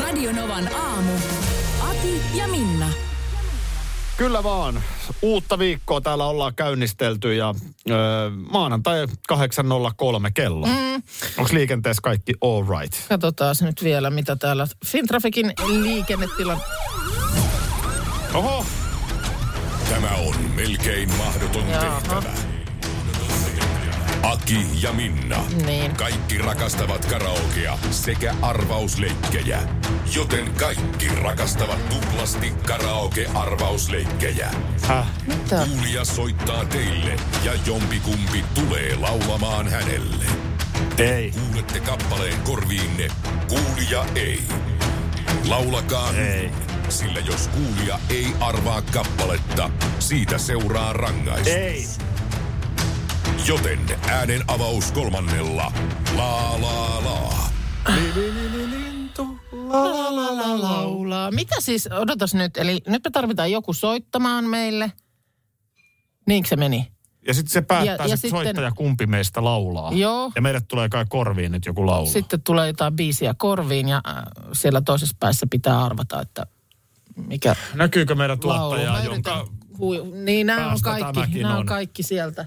Radio Novan aamu. Ati ja Minna. Kyllä vaan. Uutta viikkoa täällä ollaan käynnistelty ja ö, maanantai 8.03 kello. Mm. Onko liikenteessä kaikki all right? Katsotaan nyt vielä, mitä täällä Fintrafikin liikennetilan... Oho, Tämä on melkein mahdoton Jaha. tehtävä. Aki ja Minna. Niin. Kaikki rakastavat karaokea sekä arvausleikkejä. Joten kaikki rakastavat tuplasti karaoke-arvausleikkejä. häh? Mitä? Kuulija soittaa teille ja jompikumpi tulee laulamaan hänelle. Ei. Kuulette kappaleen korviinne, kuulija ei. Laulakaa Ei. sillä jos kuulija ei arvaa kappaletta, siitä seuraa rangaistus. Ei. Joten äänen avaus kolmannella. La la la. Laulaa. Mitä siis, odotas nyt, eli nyt me tarvitaan joku soittamaan meille. Niinkö se meni? Ja sitten se päättää Ja- ja, sit sitten- soittaja, kumpi meistä laulaa. Joo. Ja meille tulee kai korviin nyt joku laulu. Sitten tulee jotain biisiä korviin ja äh, siellä toisessa päässä pitää arvata, että mikä Näkyykö meidän laulu. tuottaja, Mä jonka... hui- Niin, nämä on kaikki, nämä on on. kaikki sieltä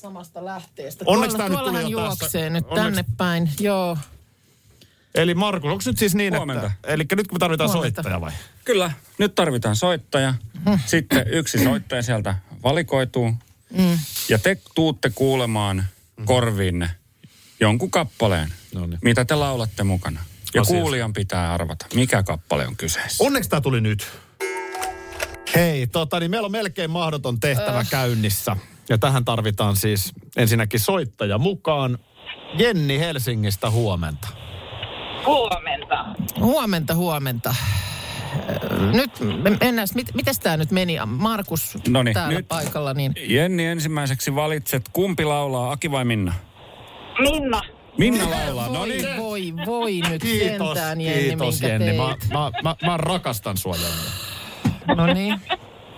samasta lähteestä. Onneksi Tuolla, tää nyt tuli jo tässä. juoksee nyt Onneksi- tänne päin, joo. Eli Markus, onko nyt siis niin, Huomenta. että... Eli nyt kun me tarvitaan Huomenta. soittaja vai? Kyllä, nyt tarvitaan soittaja. Hmm. Sitten yksi soittaja sieltä valikoituu. Mm. Ja te tuutte kuulemaan korviinne jonkun kappaleen, Noniin. mitä te laulatte mukana. Ja Asiasta. kuulijan pitää arvata, mikä kappale on kyseessä. Onneksi tämä tuli nyt. Hei, tota, niin meillä on melkein mahdoton tehtävä Äh. käynnissä. Ja tähän tarvitaan siis ensinnäkin soittaja mukaan. Jenni Helsingistä huomenta. Huomenta. Huomenta, huomenta. Äh, Nyt me- mennään, mit, miten tämä nyt meni? Markus Noniin, täällä nyt- paikalla, niin Jenni, ensimmäiseksi valitset, kumpi laulaa, Aki vai Minna? Minna. Minna laulaa, no voi, niin. voi, voi nyt Kiitos, sentään, Jenni, kiitos minkä Jenni. teit. Mä, mä, mä, mä rakastan sua Jenni. No niin.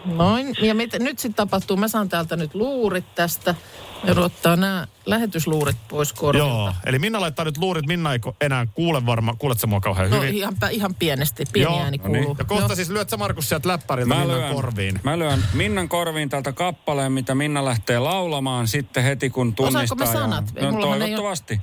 Noin. Ja mit, nyt sitten tapahtuu, mä saan täältä nyt luurit tästä. Ja ottaa nämä lähetysluurit pois korvilta. Joo, eli Minna laittaa nyt luurit. Minna ei enää kuule varmaan. Kuulet sä mua kauhean No hyvin? ihan, ihan pienesti, pieni Joo, ääni no kuuluu. Ja kohta siis lyöt sä Markus sieltä läppäriltä Mä Minnan lyön, korviin. mä lyön Minnan korviin tältä kappaleen, mitä Minna lähtee laulamaan sitten heti, kun tunnistaa. Osaanko mä ja- sanat? Ei, No mullahan ei toivottavasti. Oi,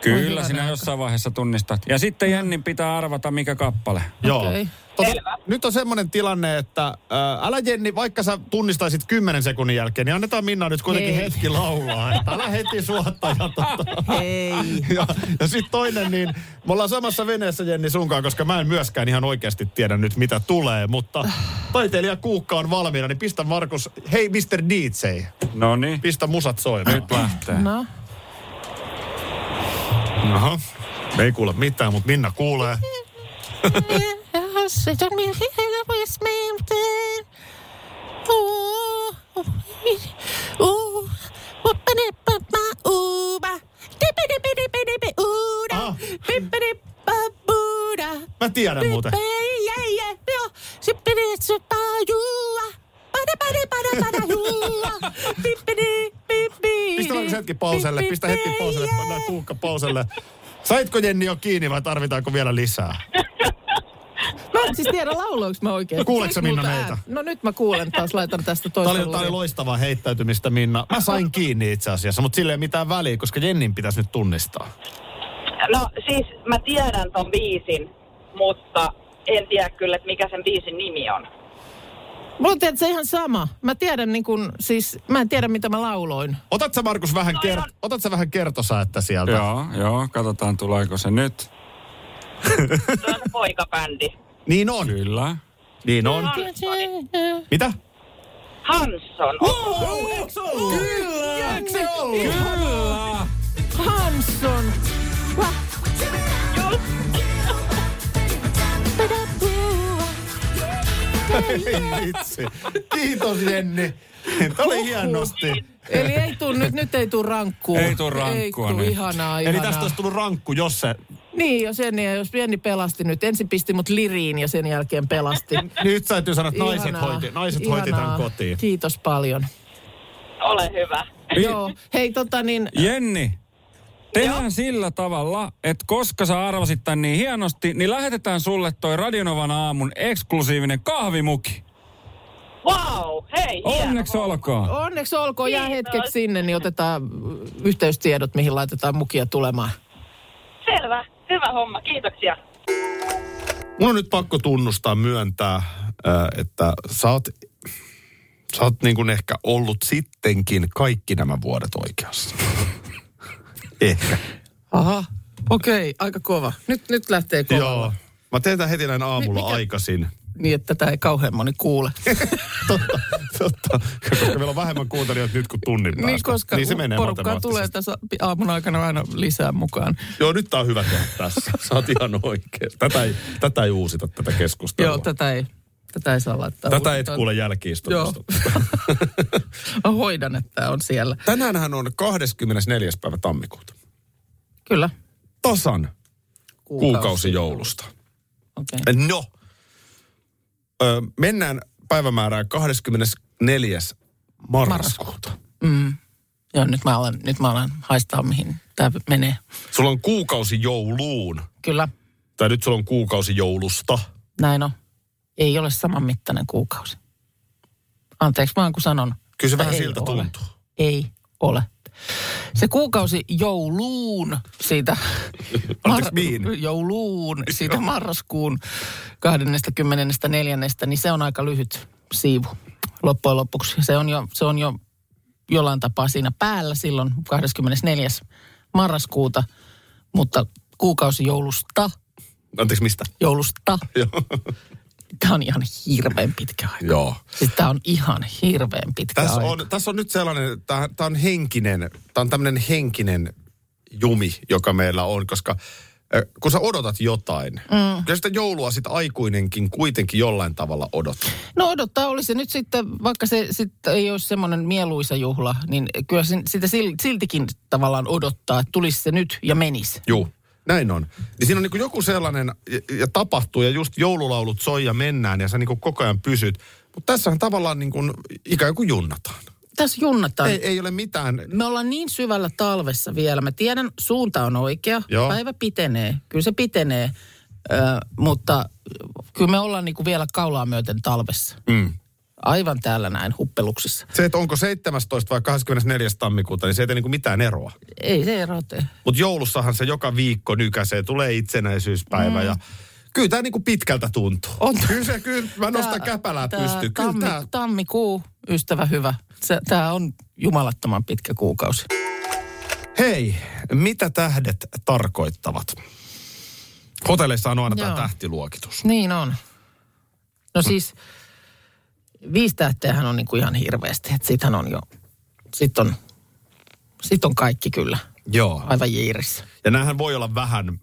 Kyllä, sinä jossain vaiheessa tunnistat. Ja sitten Jennin pitää arvata, mikä kappale. Joo. Okei. Tota, nyt on semmoinen tilanne, että ää, älä Jenni, vaikka sä tunnistaisit 10 sekunnin jälkeen, niin annetaan Minna nyt kuitenkin Ei. hetki laulaa. Että älä heti suotta. Ja, tota, Ei. ja, ja sitten toinen, niin me ollaan samassa veneessä Jenni sunkaan, koska mä en myöskään ihan oikeasti tiedä nyt mitä tulee, mutta taiteilija Kuukka on valmiina, niin pistä Markus, hei Mr. DJ, No niin, pistä musat soimaan. nyt lähtee. No, Aha. Ei kuule mitään, mutta Minna kuulee. sit on me with me. Ooh, ooh, whoopidi-pa-pa, ooba. Dipi-dipi-dipi-dipi, ooda. Ah. Bippidi-pa-booda. Mä tiedän muuten. Bippei, jei, jei, joo. Sippidi-suppa-juua. Pada-pada-pada-pada-juua. Bippidi-bippi. Pistä Markus hetki pauselle, pistä hetki pauselle, pannaan Kuukka pauselle. Saitko Jenni jo kiinni vai tarvitaanko vielä lisää? Mä en siis tiedä lauloinko mä oikein. No kuuleeko sä, Minna, meitä? No nyt mä kuulen taas, laitan tästä Tämä toista oli, tää oli loistavaa heittäytymistä, Minna. Mä sain kiinni itse asiassa, mutta sille ei mitään väliä, koska Jennin pitäisi nyt tunnistaa. No siis mä tiedän ton biisin, mutta en tiedä kyllä, että mikä sen biisin nimi on. Mulla on se ihan sama. Mä tiedän niin kun, siis, mä en tiedä mitä mä lauloin. Otat sä Markus vähän, ker- otat sä vähän kertosäättä sieltä? Joo, joo, katsotaan tuleeko se nyt. Se on poikabändi. Niin on. Kyllä. Niin on. Mitä? Hanson. Kyllä! Eikö se ollut? Hanson. Wah. Vitsi. Kiitos Jenni. Tämä oli hienosti. Eli ei tuu, nyt, nyt ei tuu rankkua. Ei tuu rankkua Ei tuu, nyt. ihanaa, Eli ihanaa. tästä olisi tullut rankku, jos se... Niin, jos Jenni, jos Jenni pelasti nyt. Ensin pisti mut liriin ja sen jälkeen pelasti. Nyt täytyy sanoa, että naiset, Ihanaa, hoiti, naiset hoiti tämän kotiin. Kiitos paljon. Ole hyvä. Joo, hei tota niin, Jenni, tehdään sillä tavalla, että koska sä arvasit tän niin hienosti, niin lähetetään sulle toi Radionovan aamun eksklusiivinen kahvimuki. Wow, hei, Onneksi hieno. olkoon. onneksi olkoon, jää Kiitos. hetkeksi sinne, niin otetaan yhteystiedot, mihin laitetaan mukia tulemaan. Selvä, hyvä homma, kiitoksia. Mun on nyt pakko tunnustaa, myöntää, äh, että sä oot, sä oot niin kuin ehkä ollut sittenkin kaikki nämä vuodet oikeassa. Ehkä. Aha, okei, aika kova. Nyt, nyt lähtee kovalla. Joo. Mä teen tämän heti näin aamulla Mikä- aikaisin. Niin, että tätä ei kauhean moni kuule. totta, totta. Koska meillä on vähemmän kuuntelijoita nyt kuin tunnin päästä. niin, koska niin se menee porukkaa tulee tässä aamun aikana aina lisää mukaan. Joo, nyt tää on hyvä tehdä tässä. Sä oot ihan oikein. Tätä ei, tätä ei uusita, tätä keskustelua. Joo, tätä ei, tätä ei saa laittaa. tätä et uudestaan. kuule jälkiistunnosta. Mä hoidan, että tää on siellä. Tänäänhän on 24. päivä tammikuuta. Kyllä. Tasan kuukausi joulusta. Okei. No, ö, mennään päivämäärään 24. marraskuuta. Mm. Joo, nyt mä alan, nyt mä alan haistaa, mihin tämä menee. Sulla on kuukausi jouluun. Kyllä, Tai nyt sulla on kuukausi joulusta. näin on. Ei ole saman mittainen kuukausi. Anteeksi vaan kun sanon. Kyllä se vähän siltä ole. tuntuu. Ei ole. Se kuukausi jouluun siitä... Mihin? Jouluun siitä marraskuun 24. niin se on aika lyhyt siivu loppujen lopuksi. Se on jo, se on jo jollain tapaa siinä päällä silloin 24. marraskuuta, mutta kuukausi joulusta, Anteeksi, mistä? joulusta. tämä on ihan hirveän pitkä aika. Joo. Siis tämä on ihan hirveän pitkä Tässä aika. on, tässä on nyt sellainen, tämä on henkinen, tämä on tämmöinen henkinen jumi, joka meillä on, koska kun sä odotat jotain, mm. kyllä sitä joulua sit aikuinenkin kuitenkin jollain tavalla odottaa. No odottaa, oli se nyt sitten, vaikka se sitten ei olisi semmoinen mieluisa juhla, niin kyllä sitä sil- siltikin tavallaan odottaa, että tulisi se nyt ja menisi. Juu, näin on. Niin siinä on niin joku sellainen, ja, ja tapahtuu, ja just joululaulut soi ja mennään, ja sä niin koko ajan pysyt. Mutta tässähän tavallaan niin kuin, ikään kuin junnataan. Tässä junnataan. Ei, ei ole mitään. Me ollaan niin syvällä talvessa vielä. Mä tiedän, suunta on oikea. Joo. Päivä pitenee. Kyllä se pitenee. Ö, mutta kyllä me ollaan niinku vielä kaulaa myöten talvessa. Mm. Aivan täällä näin huppeluksissa. Se, että onko 17 vai 24. tammikuuta, niin se ei tee niin kuin mitään eroa. Ei se ero tee. Mutta joulussahan se joka viikko nykäisee, tulee itsenäisyyspäivä mm. ja kyllä tämä niinku pitkältä tuntuu. On. Kyllä se, kyllä mä nostan Tää- käpälää tää pystyyn. Kyllä tammi, tää, Tammikuu, ystävä hyvä. Tämä on jumalattoman pitkä kuukausi. hei, mitä tähdet tarkoittavat? Hotelleissa on aina tämä tähtiluokitus. Niin on. No siis, viisi tähteähän on niinku ihan hirveästi. Että on jo, sit on, sit on kaikki kyllä. Joo. Aivan jiirissä. Ja näähän voi olla vähän,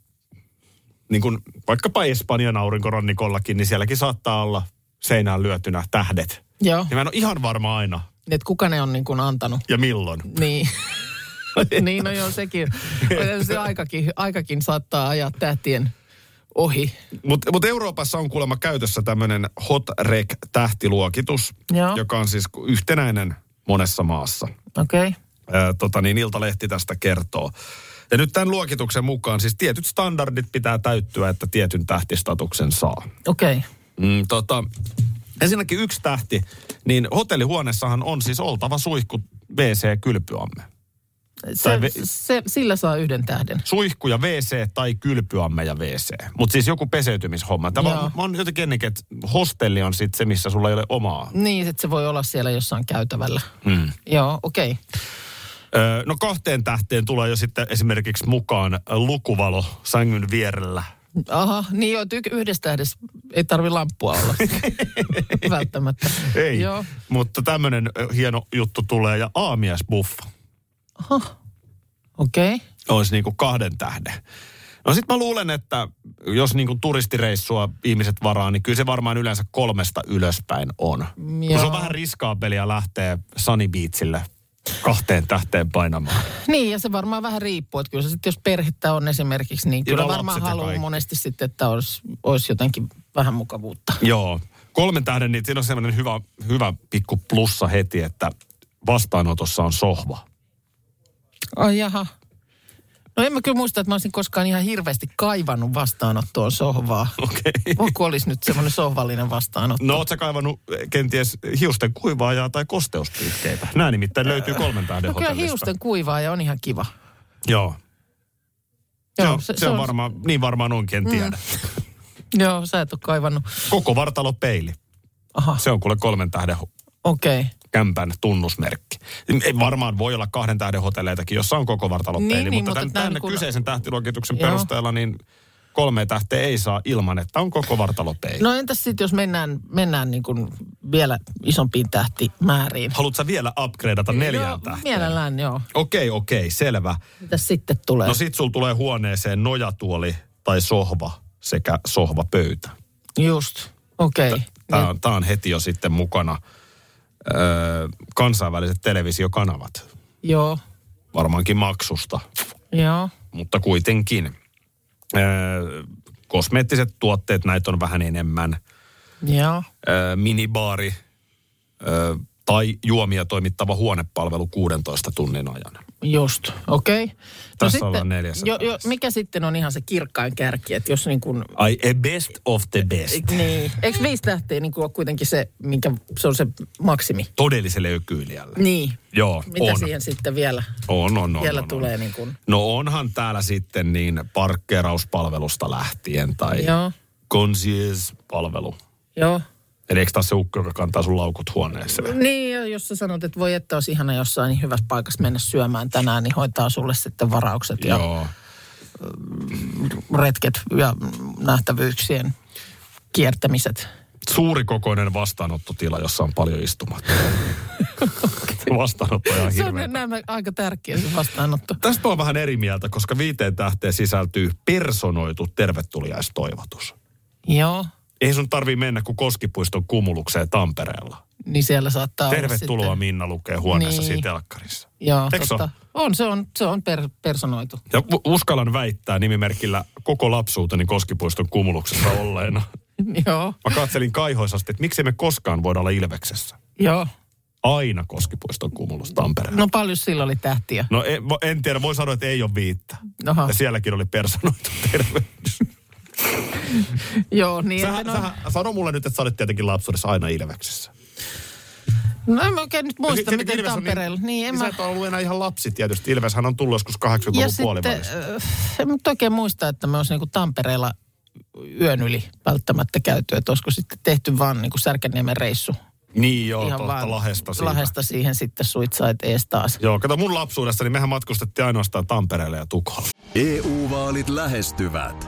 niin kuin vaikkapa Espanjan aurinkorannikollakin, niin sielläkin saattaa olla seinään lyötynä tähdet. Joo. Ja mä en ole ihan varma aina. Että kuka ne on niin kuin antanut. Ja milloin. Niin. niin, no joo, sekin. Se aikakin, aikakin saattaa ajaa tähtien ohi. Mutta mut Euroopassa on kuulemma käytössä tämmöinen Hot Rec-tähtiluokitus, Joo. joka on siis yhtenäinen monessa maassa. Okei. Okay. Ää, tota niin, Iltalehti tästä kertoo. Ja nyt tämän luokituksen mukaan siis tietyt standardit pitää täyttyä, että tietyn tähtistatuksen saa. Okei. Okay. Mm, tota, ensinnäkin yksi tähti, niin hotellihuoneessahan on siis oltava suihku WC-kylpyamme. Se, ve- se, sillä saa yhden tähden. Suihku ja WC tai kylpyamme ja WC. Mutta siis joku peseytymishomma. Tämä on, mä oon jotenkin ennenkin, että hostelli on sitten se, missä sulla ei ole omaa. Niin, että se voi olla siellä jossain käytävällä. Mm. Joo, okei. Okay. Öö, no kahteen tähteen tulee jo sitten esimerkiksi mukaan lukuvalo sängyn vierellä. Aha, niin joo, että y- yhdessä tähdessä ei tarvi lamppua olla. Välttämättä. Ei, Joo. mutta tämmöinen hieno juttu tulee ja aamiaisbuffa Okei. Okay. olisi niinku kahden tähden. No sit mä luulen, että jos niinku turistireissua ihmiset varaa, niin kyllä se varmaan yleensä kolmesta ylöspäin on. Kun se on vähän riskaapelia lähteä Sunny Beachille kahteen tähteen painamaan. Niin, ja se varmaan vähän riippuu, että kyllä se sitten, jos perhettä on esimerkiksi, niin kyllä varmaan ja haluaa monesti sitten, että olisi, olisi jotenkin vähän mukavuutta. Joo. Kolmen tähden, niin siinä on semmoinen hyvä, hyvä pikku plussa heti, että vastaanotossa on sohva. Ai jaha. No en mä kyllä muista, että mä olisin koskaan ihan hirveästi kaivannut vastaanottoon sohvaa. Okei. Okay. Voiko olisi nyt semmoinen sohvallinen vastaanotto? No oot sä kaivannut eh, kenties hiusten kuivaajaa tai kosteuspyyhkeitä? Nämä nimittäin löytyy kolmen tähden no kyllä hiusten kuivaaja on ihan kiva. Joo. Joo, Joo, se, se, on varmaan, niin varmaan onkin, en tiedä. Joo, sä et ole kaivannut. Koko vartalo peili. Aha, Se on kuule kolmen tähden okei. Okay. Kämpän tunnusmerkki. Ei, varmaan voi olla kahden tähden hotelleitakin, jossa on koko vartalo Niin, niin, mutta, mutta tämän, tämän niinku- kyseisen tähtiluokituksen Joo. perusteella niin kolme tähteä ei saa ilman, että on koko vartalo peili. No entäs sitten, jos mennään, mennään niin kuin vielä isompiin tähtimääriin? Haluatko vielä upgradeata neljään joo, tähteen? Mielellään, joo. Okei, okei, selvä. Mitäs sitten tulee? No sit sul tulee huoneeseen nojatuoli tai sohva sekä sohvapöytä. Just, okei. Okay. Tämä on, tää on heti jo sitten mukana öö, kansainväliset televisiokanavat. Joo, Varmaankin maksusta, joo. mutta kuitenkin. Öö, kosmeettiset tuotteet, näitä on vähän enemmän. Joo. Öö, minibaari öö, tai juomia toimittava huonepalvelu 16 tunnin ajan. Just, okei. Okay. Tässä ollaan neljässä jo, jo, Mikä sitten on ihan se kirkkain kärki, että jos niin kuin, Ai, a best of the best. niin, eikö viisi tähteä niin kuin ole kuitenkin se, minkä, se on se maksimi? Todelliselle ökyilijälle. Niin. Joo, Mitä on. siihen sitten vielä, On, on, on. vielä on, tulee on. niin kuin, No onhan täällä sitten niin parkkeerauspalvelusta lähtien tai Joo. concierge-palvelu. joo. Eli eikö taas se ukko, joka kantaa sun laukut huoneeseen? Niin, jos sä sanot, että voi että olisi ihana jossain niin hyvässä paikassa mennä syömään tänään, niin hoitaa sulle sitten varaukset ja Joo. retket ja nähtävyyksien kiertämiset. Suurikokoinen vastaanottotila, jossa on paljon istumat. Vastaanotto on ihan Se on nämä aika tärkeä se vastaanotto. Tästä on vähän eri mieltä, koska viiteen tähteen sisältyy personoitu tervetuliaistoivotus. Joo, Ei sun tarvii mennä kuin Koskipuiston kumulukseen Tampereella. niin siellä saattaa Tervetuloa olla sitten. Minna lukee huoneessa Niin. siinä telkkarissa. Joo, totta. On, se on, se on per, personoitu. Ja uskallan väittää nimimerkillä koko lapsuuteni Koskipuiston kumuluksessa olleena. Joo, Mä katselin kaihoisasti, että miksi me koskaan voida olla Ilveksessä. joo. Aina Koskipuiston kumulus Tampereella. No paljon sillä oli tähtiä. No en, en tiedä, voi sanoa, että ei ole viittä. Ja sielläkin oli personoitu tervehdys. Joo, niin. Sähän, no, sähän, sano mulle nyt, että sä olit tietenkin lapsuudessa aina Ilveksessä. no en mä oikein nyt muista, Tietenkin miten Ilves on Tampereella. Niin, en niin mä... sä et ole ollut enää ihan lapsi tietysti. Ilveshän on tullut joskus 80-luvun Ja sitten, puolivälissä. äh, en nyt oikein muista, että me olisi niinku Tampereella yön yli välttämättä käyty. Että olisiko sitten tehty vaan niinku Särkänniemen reissu. Niin joo, Ihan totta, vaan Lahesta siitä. Lahesta siihen sitten suitsait ees taas. Joo, kato mun lapsuudessa, niin mehän matkustettiin ainoastaan Tampereelle ja Tukholmaan. EU-vaalit lähestyvät.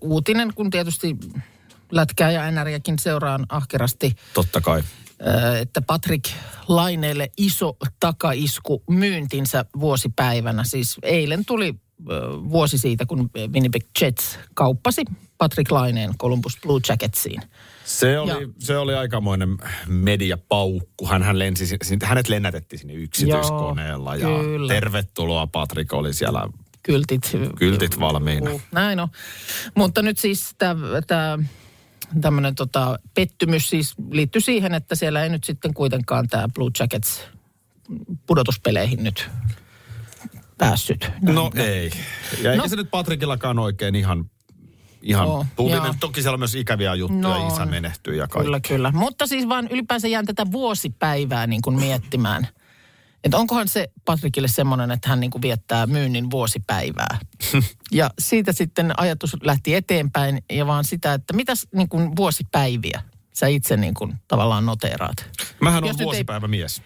uutinen, kun tietysti lätkää ja NRiäkin seuraan ahkerasti, Totta kai. että Patrick Laineelle iso takaisku myyntinsä vuosipäivänä. Siis eilen tuli vuosi siitä, kun Winnipeg Jets kauppasi Patrick Laineen Columbus Blue Jacketsiin. Se oli, Ja- se oli aikamoinen mediapaukku. Hän, hän lensi, hänet lennätettiin sinne yksityiskoneella ja kyllä. tervetuloa Patrik oli siellä Kyltit. kyltit valmiina. Näin on. Mutta nyt siis tämä tämmöinen tota, pettymys siis liittyy siihen, että siellä ei nyt sitten kuitenkaan tämä Blue Jackets pudotuspeleihin nyt päässyt. No ei. Ja eikä No. se nyt Patrikillakaan oikein ihan, ihan Oo, puhuttiin, joo. toki siellä on myös ikäviä juttuja, No isä menehtyy ja kaikki. Kyllä, kyllä. Mutta siis vaan ylipäänsä jään tätä vuosipäivää niin kuin miettimään. Että onkohan se Patrikille semmoinen, että hän niin kuin viettää myynnin vuosipäivää. ja siitä sitten ajatus lähti eteenpäin ja vaan sitä, että mitäs niin kuin vuosipäiviä sä itse niin kuin tavallaan noteeraat. Mähän on nyt ei- vuosipäivämies.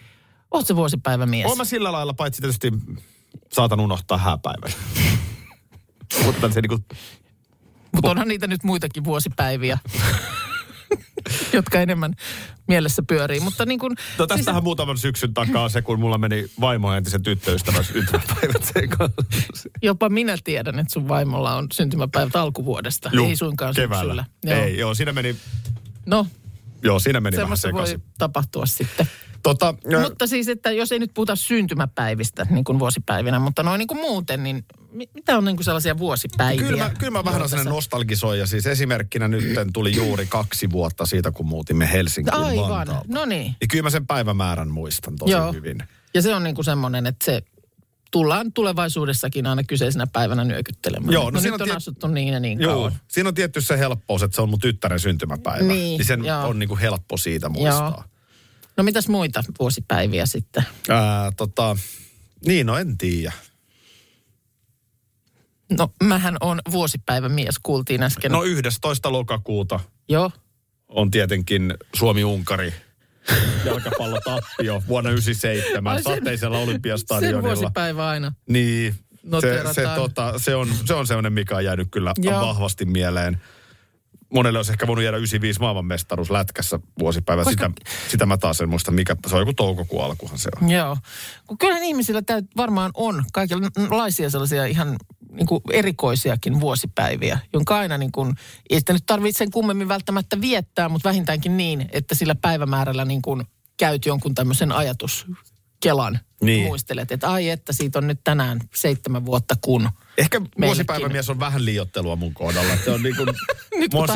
Oot se vuosipäivämies? Oon mä sillä lailla, paitsi tietysti saatan unohtaa hääpäivän. Mutta se niinku, Mutta onhan niitä nyt muitakin vuosipäiviä, jotka enemmän mielessä pyörii. Mutta niin kuin, no tästähän muutaman syksyn takaa se, kun mulla meni vaimo entisen tyttöystävän syntymäpäivät sekaisin. jopa minä tiedän, että sun vaimolla on syntymäpäivät alkuvuodesta, Juu, ei suinkaan keväällä. syksyllä. Ei, joo, siinä meni, No, joo, siinä meni vähän semmoista voi sekaisin. tapahtua sitten. Tota, ö, Mutta siis, että jos ei nyt puhuta syntymäpäivistä niin kuin vuosipäivinä, mutta noin niin kuin muuten, niin mi- mitä on niin kuin sellaisia vuosipäiviä? Kyllä mä, kyllä mä vähän sellainen nostalgisoija. Siis esimerkkinä nyt tuli juuri kaksi vuotta siitä, kun muutimme Helsinkiin Aivan, Vantaalta. no niin. Ja kyllä mä sen päivämäärän muistan tosi Joo. hyvin. Ja se on niin kuin semmoinen, että se tullaan tulevaisuudessakin aina kyseisenä päivänä nyökyttelemään. Joo, no no siinä nyt on on tie- asuttu niin ja niin Joo, kauan. siinä on tietty se helppous, että se on mun tyttären syntymäpäivä. Niin, niin sen joo. on niinku helppo siitä muistaa. No mitäs muita vuosipäiviä sitten? Ää, tota, niin, no en tiedä. No mähän on vuosipäivämies, kuultiin äsken. No 11. lokakuuta Joo. on tietenkin Suomi-Unkari jalkapallotappio vuonna 97 Ai sen- sateisella Sen olympiastadionilla. vuosipäivä aina. Niin, se, se, tota, se, on, se on sellainen, mikä on jäänyt kyllä Joo. vahvasti mieleen. Monelle olisi ehkä voinut jäädä 95 maailmanmestaruus lätkässä vuosipäivä. Koska- Sitä, sitä mä taas en muista, mikä, se on joku toukokuun alkuhan se on. Joo. Kun kyllä ihmisillä täyt, varmaan on kaikenlaisia sellaisia ihan niin kuin erikoisiakin vuosipäiviä, jonka aina niin kuin, ei sitä nyt tarvitse sen kummemmin välttämättä viettää, mutta vähintäänkin niin, että sillä päivämäärällä niin kuin käyt jonkun tämmöisen ajatuskelan. Niin. Muistelet, että ai että siitä on nyt tänään seitsemän vuotta kun. Ehkä vuosipäivämies on vähän liiottelua mun kohdalla. Se on niin kuin, Nyt kun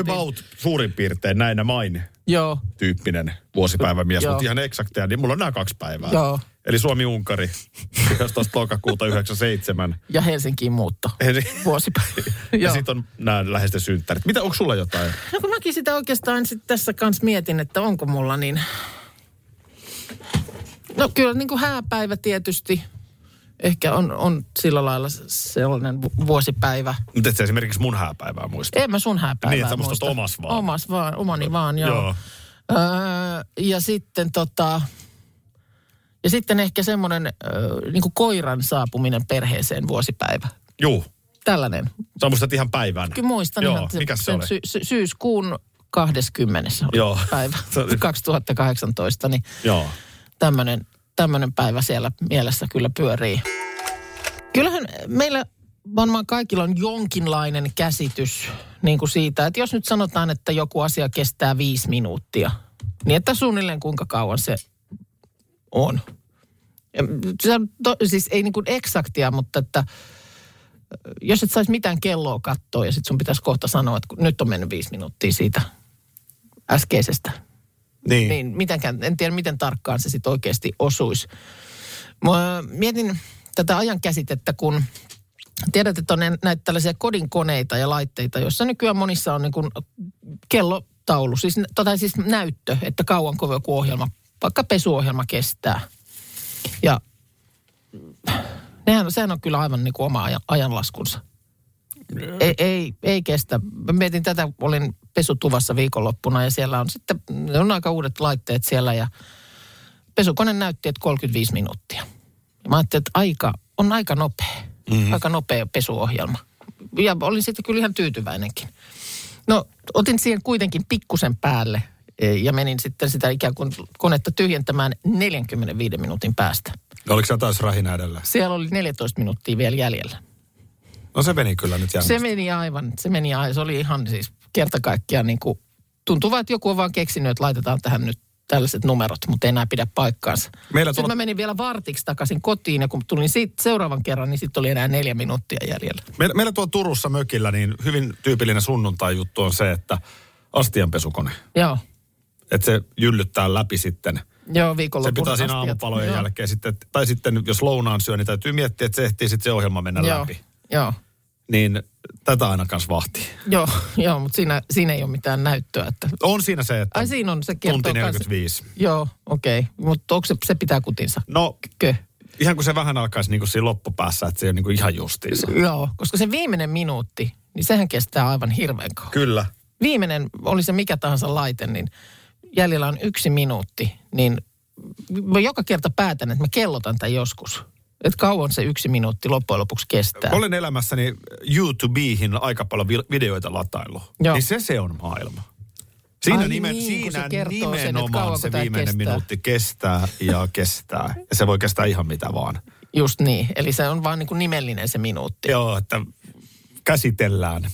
about suurin piirtein näinä main Joo, tyyppinen vuosipäivämies, mutta ihan eksakteja, niin mulla on nämä kaksi päivää. Joo. Eli Suomi-Unkari, 11. lokakuuta 97. ja Helsinkiin muutto. Eli, Vuosipäivä. ja sitten on nämä läheisten synttärit. Mitä, onko sulla jotain? No kun mäkin sitä oikeastaan sit tässä kanssa mietin, että onko mulla niin... No kyllä niin kuin hääpäivä tietysti ehkä on, on sillä lailla sellainen vu- vuosipäivä. Mutta et sä esimerkiksi mun hääpäivää muista. En mä sun hääpäivää Niin, että muista. omas vaan. Omas vaan, omani vaan, joo. Joo. Öö, ja sitten tota... Ja sitten ehkä semmoinen öö, niin kuin koiran saapuminen perheeseen vuosipäivä. Juu. Tällainen. Sä muistat ihan päivän. Kyllä muistan Joo, ihan mikä se oli? Sy- sy- syyskuun 20. oli Joo. päivä Se oli- 2018, niin Joo. Tämmöinen tämmönen päivä siellä mielessä kyllä pyörii. Kyllähän meillä varmaan kaikilla on jonkinlainen käsitys niin kuin siitä, että jos nyt sanotaan, että joku asia kestää viisi minuuttia, niin että suunnilleen kuinka kauan se on. Se to, siis ei niin kuin eksaktia, mutta että jos et saisi mitään kelloa katsoa ja sitten sun pitäisi kohta sanoa, että nyt on mennyt viisi minuuttia siitä äskeisestä Niin. niin mitenkään, en tiedä miten tarkkaan se sitten oikeasti osuisi. Mä mietin tätä ajan käsitettä, kun tiedät, että on näitä tällaisia kodinkoneita ja laitteita, joissa nykyään monissa on niin kuin kellotaulu, siis, tota, siis näyttö, että kauanko joku ohjelma, vaikka pesuohjelma kestää. Ja nehän, sehän on kyllä aivan niin kuin oma ajan, ajanlaskunsa. Ei, ei, ei kestä. Mä mietin tätä, olin pesutuvassa viikonloppuna ja siellä on sitten, on aika uudet laitteet siellä ja pesukone näytti, että 35 minuuttia. Mä ajattelin, että aika, on aika nopea, mm-hmm. aika nopea pesuohjelma. Ja olin sitten kyllä ihan tyytyväinenkin. No, otin siihen kuitenkin pikkusen päälle e, ja menin sitten sitä ikään kuin konetta tyhjentämään 45 minuutin päästä. Oliko sä taas rähinä edellä? Siellä oli 14 minuuttia vielä jäljellä. No se meni kyllä nyt jännästi. Se meni aivan, se meni aivan, se oli ihan siis kerta kaikkiaan niin kuin, tuntuu vaan, että joku on vaan keksinyt, että laitetaan tähän nyt tällaiset numerot, mutta ei enää pidä paikkaansa. Meillä Sitten tuolla- mä menin vielä vartiksi takaisin kotiin ja kun tulin siitä seuraavan kerran, niin sitten oli enää neljä minuuttia jäljellä. Meillä, meillä tuolla Turussa mökillä niin hyvin tyypillinen sunnuntai-juttu on se, että astianpesukone. Joo, Että se jyllyttää läpi sitten. joo Se viikonlopun pitää siinä astiat. aamupalojen Joo. jälkeen sitten, tai sitten jos lounaan syö, niin täytyy miettiä, että se ehtii sitten se ohjelma mennä Joo, läpi. Joo, Niin tätä aina kanssa vahtii. joo, joo, mutta siinä, siinä ei ole mitään näyttöä. Että... On siinä se, että Ai siinä on, se tunti kans- 45. Joo, okei. Okay. Mutta onko se, se pitää kutinsa? No, Kö? ihan kun se vähän alkaisi niin kuin siinä loppupäässä, että se on niin kuin ihan justiinsa. Joo, koska se viimeinen minuutti, niin sehän kestää aivan hirveän kauan. Kyllä. Viimeinen, oli se mikä tahansa laite, niin jäljellä on yksi minuutti, niin mä joka kerta päätän, että mä kellotan tämän joskus. Että kauan se yksi minuutti loppujen lopuksi kestää. Olen elämässäni YouTubeihin aika paljon vi- videoita latailu. Joo. Niin se se on maailma. Siinä, Ai nimen, niin, se siinä sen, että nimenomaan kauanko se viimeinen kestää. minuutti kestää ja kestää. Ja se voi kestää ihan mitä vaan. Just niin, eli se on vaan niin kuin nimellinen se minuutti. Joo, että käsitellään. Niin,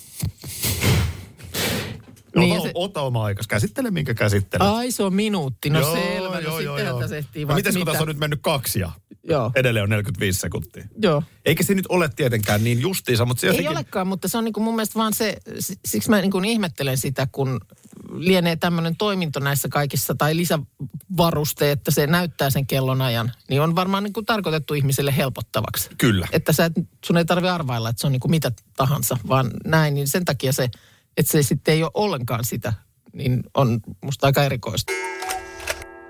niin, se- ota oma aikas. Käsittele, minkä käsittelet. Ai se on minuutti, no selvä, no sittenhän tässä ehtii No mites kun mitä. tässä on nyt mennyt kaksi ja Joo, edelleen on 45 sekuntia? joo. Eikä se nyt ole tietenkään niin justiinsa, mutta se Ei jotenkin... olekaan, mutta se on niin kuin mun mielestä vaan se, siksi mä niin kuin ihmettelen sitä, kun lienee tämmöinen toiminto näissä kaikissa tai lisävaruste, että se näyttää sen kellonajan, niin on varmaan niin kuin tarkoitettu ihmiselle helpottavaksi. Kyllä. Että sä et, sun ei tarvi arvailla, että se on niin kuin mitä tahansa, vaan näin, niin sen takia se, että se sitten ei ole ollenkaan sitä, niin on musta aika erikoista.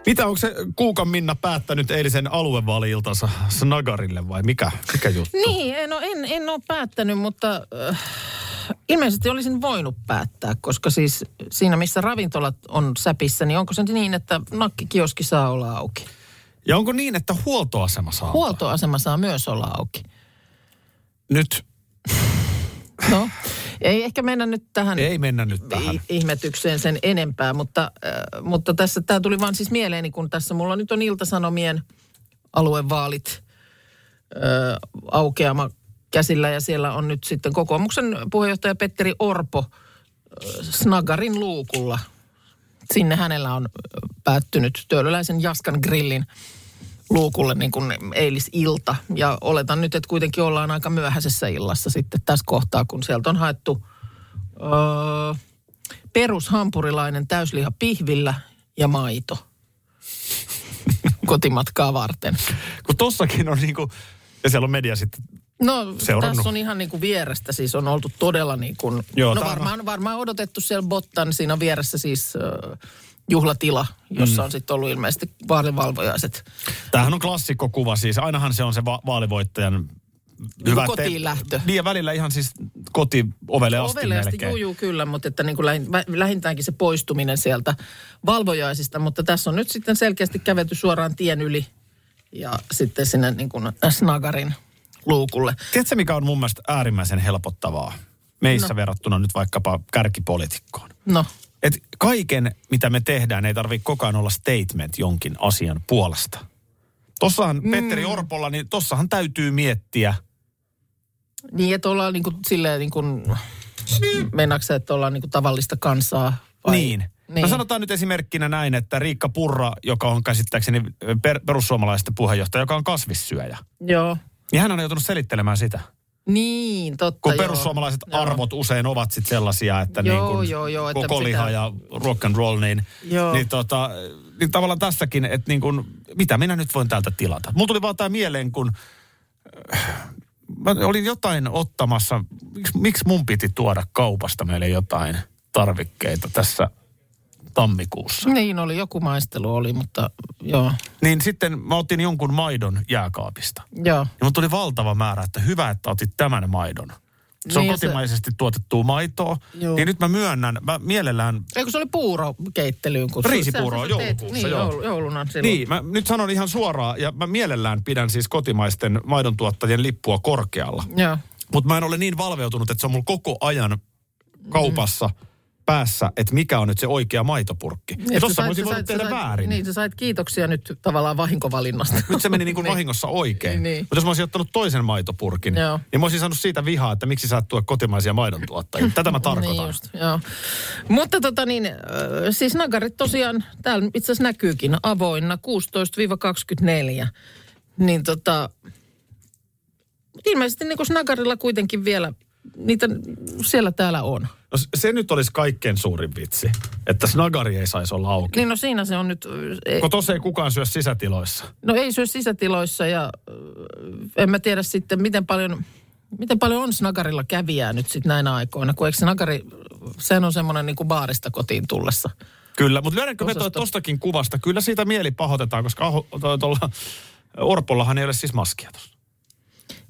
Mitä onko se Kuukan Minna päättänyt eilisen aluevaali-iltansa Snagarille vai mikä, mikä juttu? Niin, en, ole- en, en ole päättänyt, mutta äh, ilmeisesti olisin voinut päättää, koska siis siinä, missä ravintolat on säpissä, niin onko se niin, että nakkikioski saa olla auki? Ja onko niin, että huoltoasema saa? Huoltoasema saa myös olla auki. Nyt No, ei ehkä mennä nyt tähän ei mennä nyt tähän. ihmetykseen sen enempää, mutta, äh, mutta tässä tämä tuli vaan siis mieleeni, kun tässä mulla nyt on Iltasanomien aluevaalit äh, aukeama käsillä ja siellä on nyt sitten kokoomuksen puheenjohtaja Petteri Orpo äh, Snagarin luukulla. Sinne hänellä on äh, päättynyt Töölöläisen Jaskan grillin luukulle niin kuin eilisilta. Ja oletan nyt, että kuitenkin ollaan aika myöhäisessä illassa sitten tässä kohtaa, kun sieltä on haettu öö, perushampurilainen täysliha pihvillä ja maito kotimatkaa varten. Kun tossakin on niinku, ja siellä on media sitten, No Seurannut. tässä on ihan niin kuin vierestä siis on oltu todella niin kuin, Joo, no tää on- varmaan, varmaan odotettu siellä Bottan, siinä on vieressä siis äh, juhlatila, jossa mm. on sitten ollut ilmeisesti vaalivalvojaiset. tämähän on klassikkokuva siis, ainahan se on se va- vaalivoittajan hyvä kotiin te- lähtö. Niin ja välillä ihan siis koti ovelle asti Ovelle asti, melkein. juu, juu, kyllä, mutta että niin kuin lähintäänkin se poistuminen sieltä valvojaisista, mutta tässä on nyt sitten selkeästi kävelty suoraan tien yli ja sitten sinne niin kuin Snagarin luukulle. Tiedätkö mikä on mun mielestä äärimmäisen helpottavaa meissä No. verrattuna nyt vaikkapa kärkipolitiikkoon? No, Et kaiken, mitä me tehdään, ei tarvitse koko ajan olla statement jonkin asian puolesta. Tossahan mm. Petteri Orpolla, niin tossahan täytyy miettiä. niin että ollaan niin kuin silleen niin kuin, meinaatko sä, että ollaan niin kuin tavallista kansaa? Vai? Niin. niin. No sanotaan nyt esimerkkinä näin, että Riikka Purra, joka on käsittääkseni per, perussuomalaisten puheenjohtaja, joka on kasvissyöjä. Joo. Niin hän on joutunut selittelemään sitä. Niin, totta Kun joo. perussuomalaiset Joo. arvot usein ovat sitten sellaisia, että Joo, niin kuin joo, joo, että koko liha pitää- ja rock and roll, niin, Joo. niin, tota, niin tavallaan tässäkin, että niin kuin, mitä minä nyt voin täältä tilata. Mulla tuli vaan tämä mieleen, kun äh, mä olin jotain ottamassa, miksi, miksi mun piti tuoda kaupasta meille jotain tarvikkeita tässä tammikuussa. Niin oli, joku maistelu oli, mutta joo. Niin sitten mä otin jonkun maidon jääkaapista. Joo. Ja mun tuli valtava määrä, että hyvä, että otit tämän maidon. Se on Niin se- kotimaisesti tuotettua maitoa. Joo. Niin nyt mä myönnän, mä mielellään... Eikö se oli puurokeittelyyn? Kun Riisipuuroa sä- sä teet- joulukuussa, Niin, joo. joulu, jouluna silloin. Niin, mä nyt sanon ihan suoraan, ja mä mielellään pidän siis kotimaisten maidon tuottajien lippua korkealla. Joo. Mutta mä en ole niin valveutunut, että se on mulla koko ajan kaupassa päässä, että mikä on nyt se oikea maitopurkki. Ja, sait- mä olisin sä voinut tehdä sä sait- väärin. Niin, sä sait kiitoksia nyt tavallaan vahinkovalinnasta. Nyt se meni niin kuin Niin. vahingossa oikein. Niin. Mutta jos mä olisin ottanut toisen maitopurkin, Joo. niin mä olisin saanut siitä vihaa, että miksi sä et tuo kotimaisia maidontuottajia. Tätä mä tarkoitan. Niin just, joo. Mutta tota niin, äh, siis nagarit tosiaan, täällä itse asiassa näkyykin avoinna 16-24. Niin tota, ilmeisesti niin kuin snagarilla kuitenkin vielä, niitä siellä täällä on. No se nyt olisi kaikkein suurin vitsi, että snagari ei saisi olla auki. Niin no siinä se on nyt, äh, Kun tossa ei kukaan syö sisätiloissa. no ei syö sisätiloissa ja en mä tiedä sitten miten paljon, miten paljon on snagarilla kävijää nyt sitten näinä aikoina, kun eikö snagari, sehän on semmoinen niin kuin baarista kotiin tullessa. Kyllä, mutta lyödäänkö me tuostakin kuvasta? Kyllä siitä mieli pahoitetaan, koska tuolla Orpollahan ei ole siis maskia tuossa.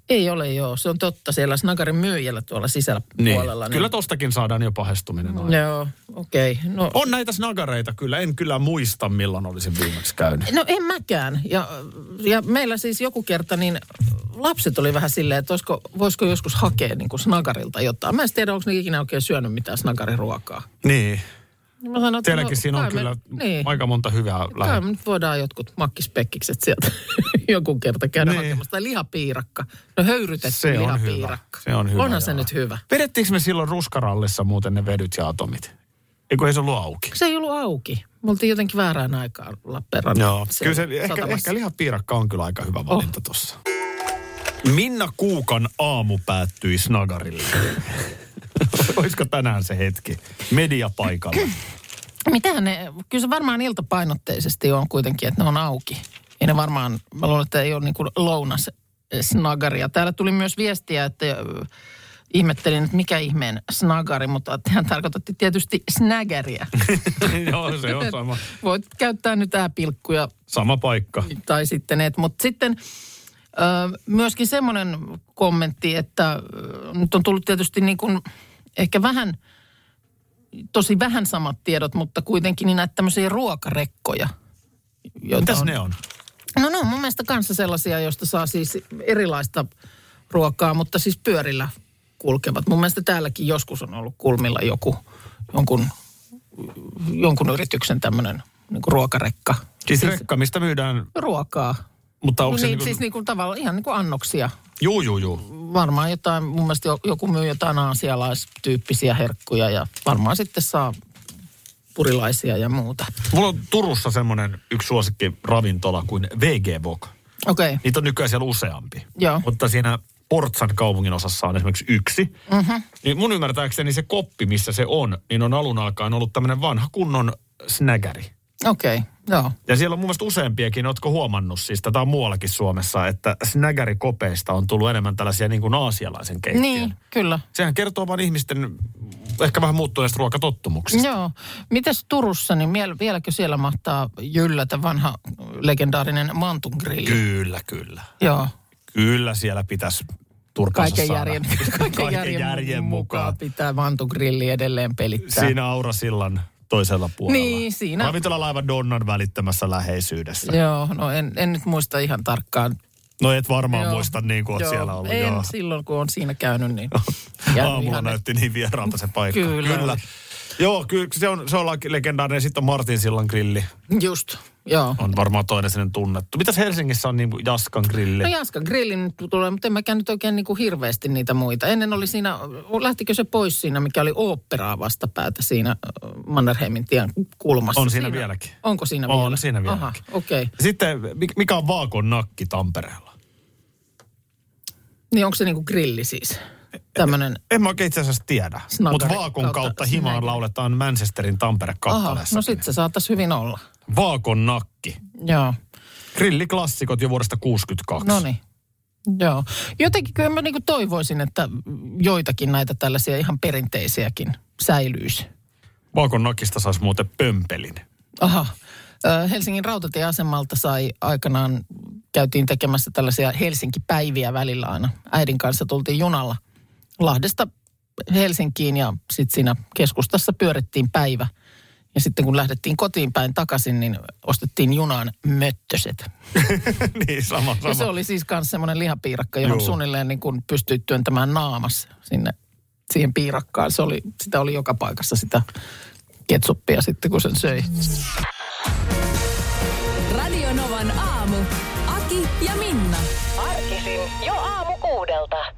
Ei ole joo, se on totta siellä snagarin myyjällä tuolla sisällä puolella. Kyllä tostakin saadaan jo pahestuminen. Niin. Joo, okei. Okay. No, On näitä snagareita kyllä, en kyllä muista milloin olisin viimeksi käynyt. no en mäkään. Ja, ja meillä siis joku kerta niin lapset oli vähän silleen, että olisiko, voisiko joskus hakea niin kuin snagarilta jotain. Mä en tiedä, onko ne ikinä oikein syönyt mitään snagariruokaa. Niin, Mä sanoin, että teilläkin siinä on me- kyllä niin. aika monta hyvää me nyt voidaan jotkut makkispekkikset sieltä joku kerta käydä Niin. hakemassa. Tai lihapiirakka. No höyrytetty Se on hyvä. lihapiirakka. Se on hyvä. Onhan se nyt hyvä. Vedettiinkö me silloin ruskarallissa muuten ne vedyt ja atomit? Eikö ei se ollut auki? Se ei ollut auki. Me oltiin jotenkin väärään aikaan Lappeenrannan. Joo, kyllä se, ehkä, ehkä lihapiirakka on kyllä aika hyvä valinta oh. tuossa. Minna Kuukan aamu päättyi Snagarille. Olisiko tänään se hetki? Media paikalla. Mitähän ne, kyllä se varmaan iltapainotteisesti on kuitenkin, että ne on auki. Ei ne varmaan, mä luulen, että ei ole niin kuin lounas snagaria. Täällä tuli myös viestiä, että ihmettelin, että mikä ihmeen snagari, mutta hän tarkoitti tietysti snägäriä. Joo, se on sama, Voit käyttää nyt ääpilkkuja sama paikka. tai sitten et. Mutta sitten myöskin semmoinen kommentti, että nyt on tullut tietysti niin kuin ehkä vähän, tosi vähän samat tiedot, mutta kuitenkin niin näitä tämmöisiä ruokarekkoja. Mitäs on. ne on? No ne on mun mielestä kanssa sellaisia, joista saa siis erilaista ruokaa, mutta siis pyörillä kulkevat. Mun mielestä täälläkin joskus on ollut kulmilla joku, jonkun, jonkun yrityksen tämmöinen niin ruokarekka. Siis rekka, mistä myydään, Ruokaa. Mutta No onko niin, se niin niin siis kuin... niin kuin tavallaan ihan niin kuin annoksia. Juu, juu, juu. Varmaan jotain, mun mielestä jo- joku myy jotain aasialaistyyppisiä herkkuja ja varmaan sitten saa purilaisia ja muuta. Mulla on Turussa semmoinen yksi suosikki ravintola kuin VG Vok. Okei, okay. Niitä on nykyään siellä useampi. Joo. Mutta siinä Portsan kaupungin osassa on esimerkiksi yksi. Mm-hmm. Niin mun ymmärtääkseni se koppi, missä se on, niin on alun alkaen ollut tämmöinen vanha kunnon snägäri. okei, okay. Joo. Ja siellä on mun mielestä useampiakin, ootko huomannut, siis tätä on muuallakin Suomessa, että snägärikopeista on tullut enemmän tällaisia niin kuin aasialaisen keittiön. Niin, kyllä. Sehän kertoo vain ihmisten ehkä vähän muuttuneista ruokatottumuksista. Joo. Mites Turussa, niin miel- vieläkö siellä mahtaa jyllätä vanha legendaarinen Mantun grilli? Kyllä, kyllä. Joo. Kyllä siellä pitäisi Kaiken saada. järjen, kaiken järjen, mukaan pitää Mantun grilli edelleen pelittää. Siinä Aurasillan toisella puolella. Niin, siinä. Ravintolalaiva Donnan välittömässä läheisyydessä. Joo, no en, en nyt muista ihan tarkkaan. No et varmaan Joo. muista niin kuin Joo, siellä ollut. En joo. silloin, kun on siinä käynyt, niin... Aamulla ihan- näytti niin vieraalta se paikka. Kyllä kyllä. Joo, kyllä se on, se on legendaarinen. Sitten on Martin Sillan grilli. Just, joo. On varmaan toinen sinne tunnettu. Mitäs Helsingissä on niin kuin Jaskan grilli? No Jaskan grillin nyt tulee, mutta en mäkään nyt oikein niin kuin hirveästi niitä muita. Ennen oli siinä, lähtikö se pois siinä, mikä oli oopperaa vastapäätä siinä Mannerheimin tien kulmassa? On siinä vieläkin. Onko siinä On vielä? siinä vieläkin. Aha, okei. Okay. Sitten mi- mikä on Vaakon nakki Tampereella? Niin onko se niin kuin grilli siis? Tämmöinen, En mä oikein itse asiassa tiedä. Mutta Vaakon kautta kautta himaan lauletaan Manchesterin Tampere-kappaleessa. no sit se saattaisi hyvin olla. Vaakon nakki. Joo, Grilliklassikot jo vuodesta 62. no niin. Joo. Jotenkin kyllä mä niin toivoisin, että joitakin näitä tällaisia ihan perinteisiäkin säilyisi. Vaakon nakista saisi muuten pömpelin. Aha. Helsingin rautatieasemalta sai aikanaan, käytiin tekemässä tällaisia Helsinki-päiviä välillä aina. Äidin kanssa tultiin junalla Lahdesta Helsinkiin ja sitten siinä keskustassa pyörittiin päivä. Ja sitten kun lähdettiin kotiin päin takaisin, niin ostettiin junaan möttöset. niin, sama, sama. Ja se oli siis myös semmoinen lihapiirakka, johon Juu. suunnilleen niin kuin pystyit työntämään naamas sinne siihen piirakkaan. Se oli, sitä oli joka paikassa sitä ketsuppia sitten, kun sen söi. Radio Novan aamu. Aki ja Minna. Arkisin jo aamu kuudelta.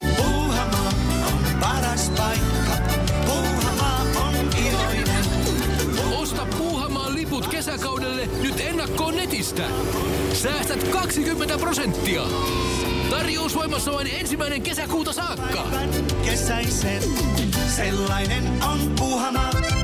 Puuhamaa on paras paikka. Puuhamaa on iloinen. Osta Puuhamaan liput kesäkaudelle nyt ennakkoon netistä. Säästät 20 prosenttia. Tarjous voimassa vain ensimmäinen kesäkuuta saakka. Kesäisen. Sellainen on Puuhamaa.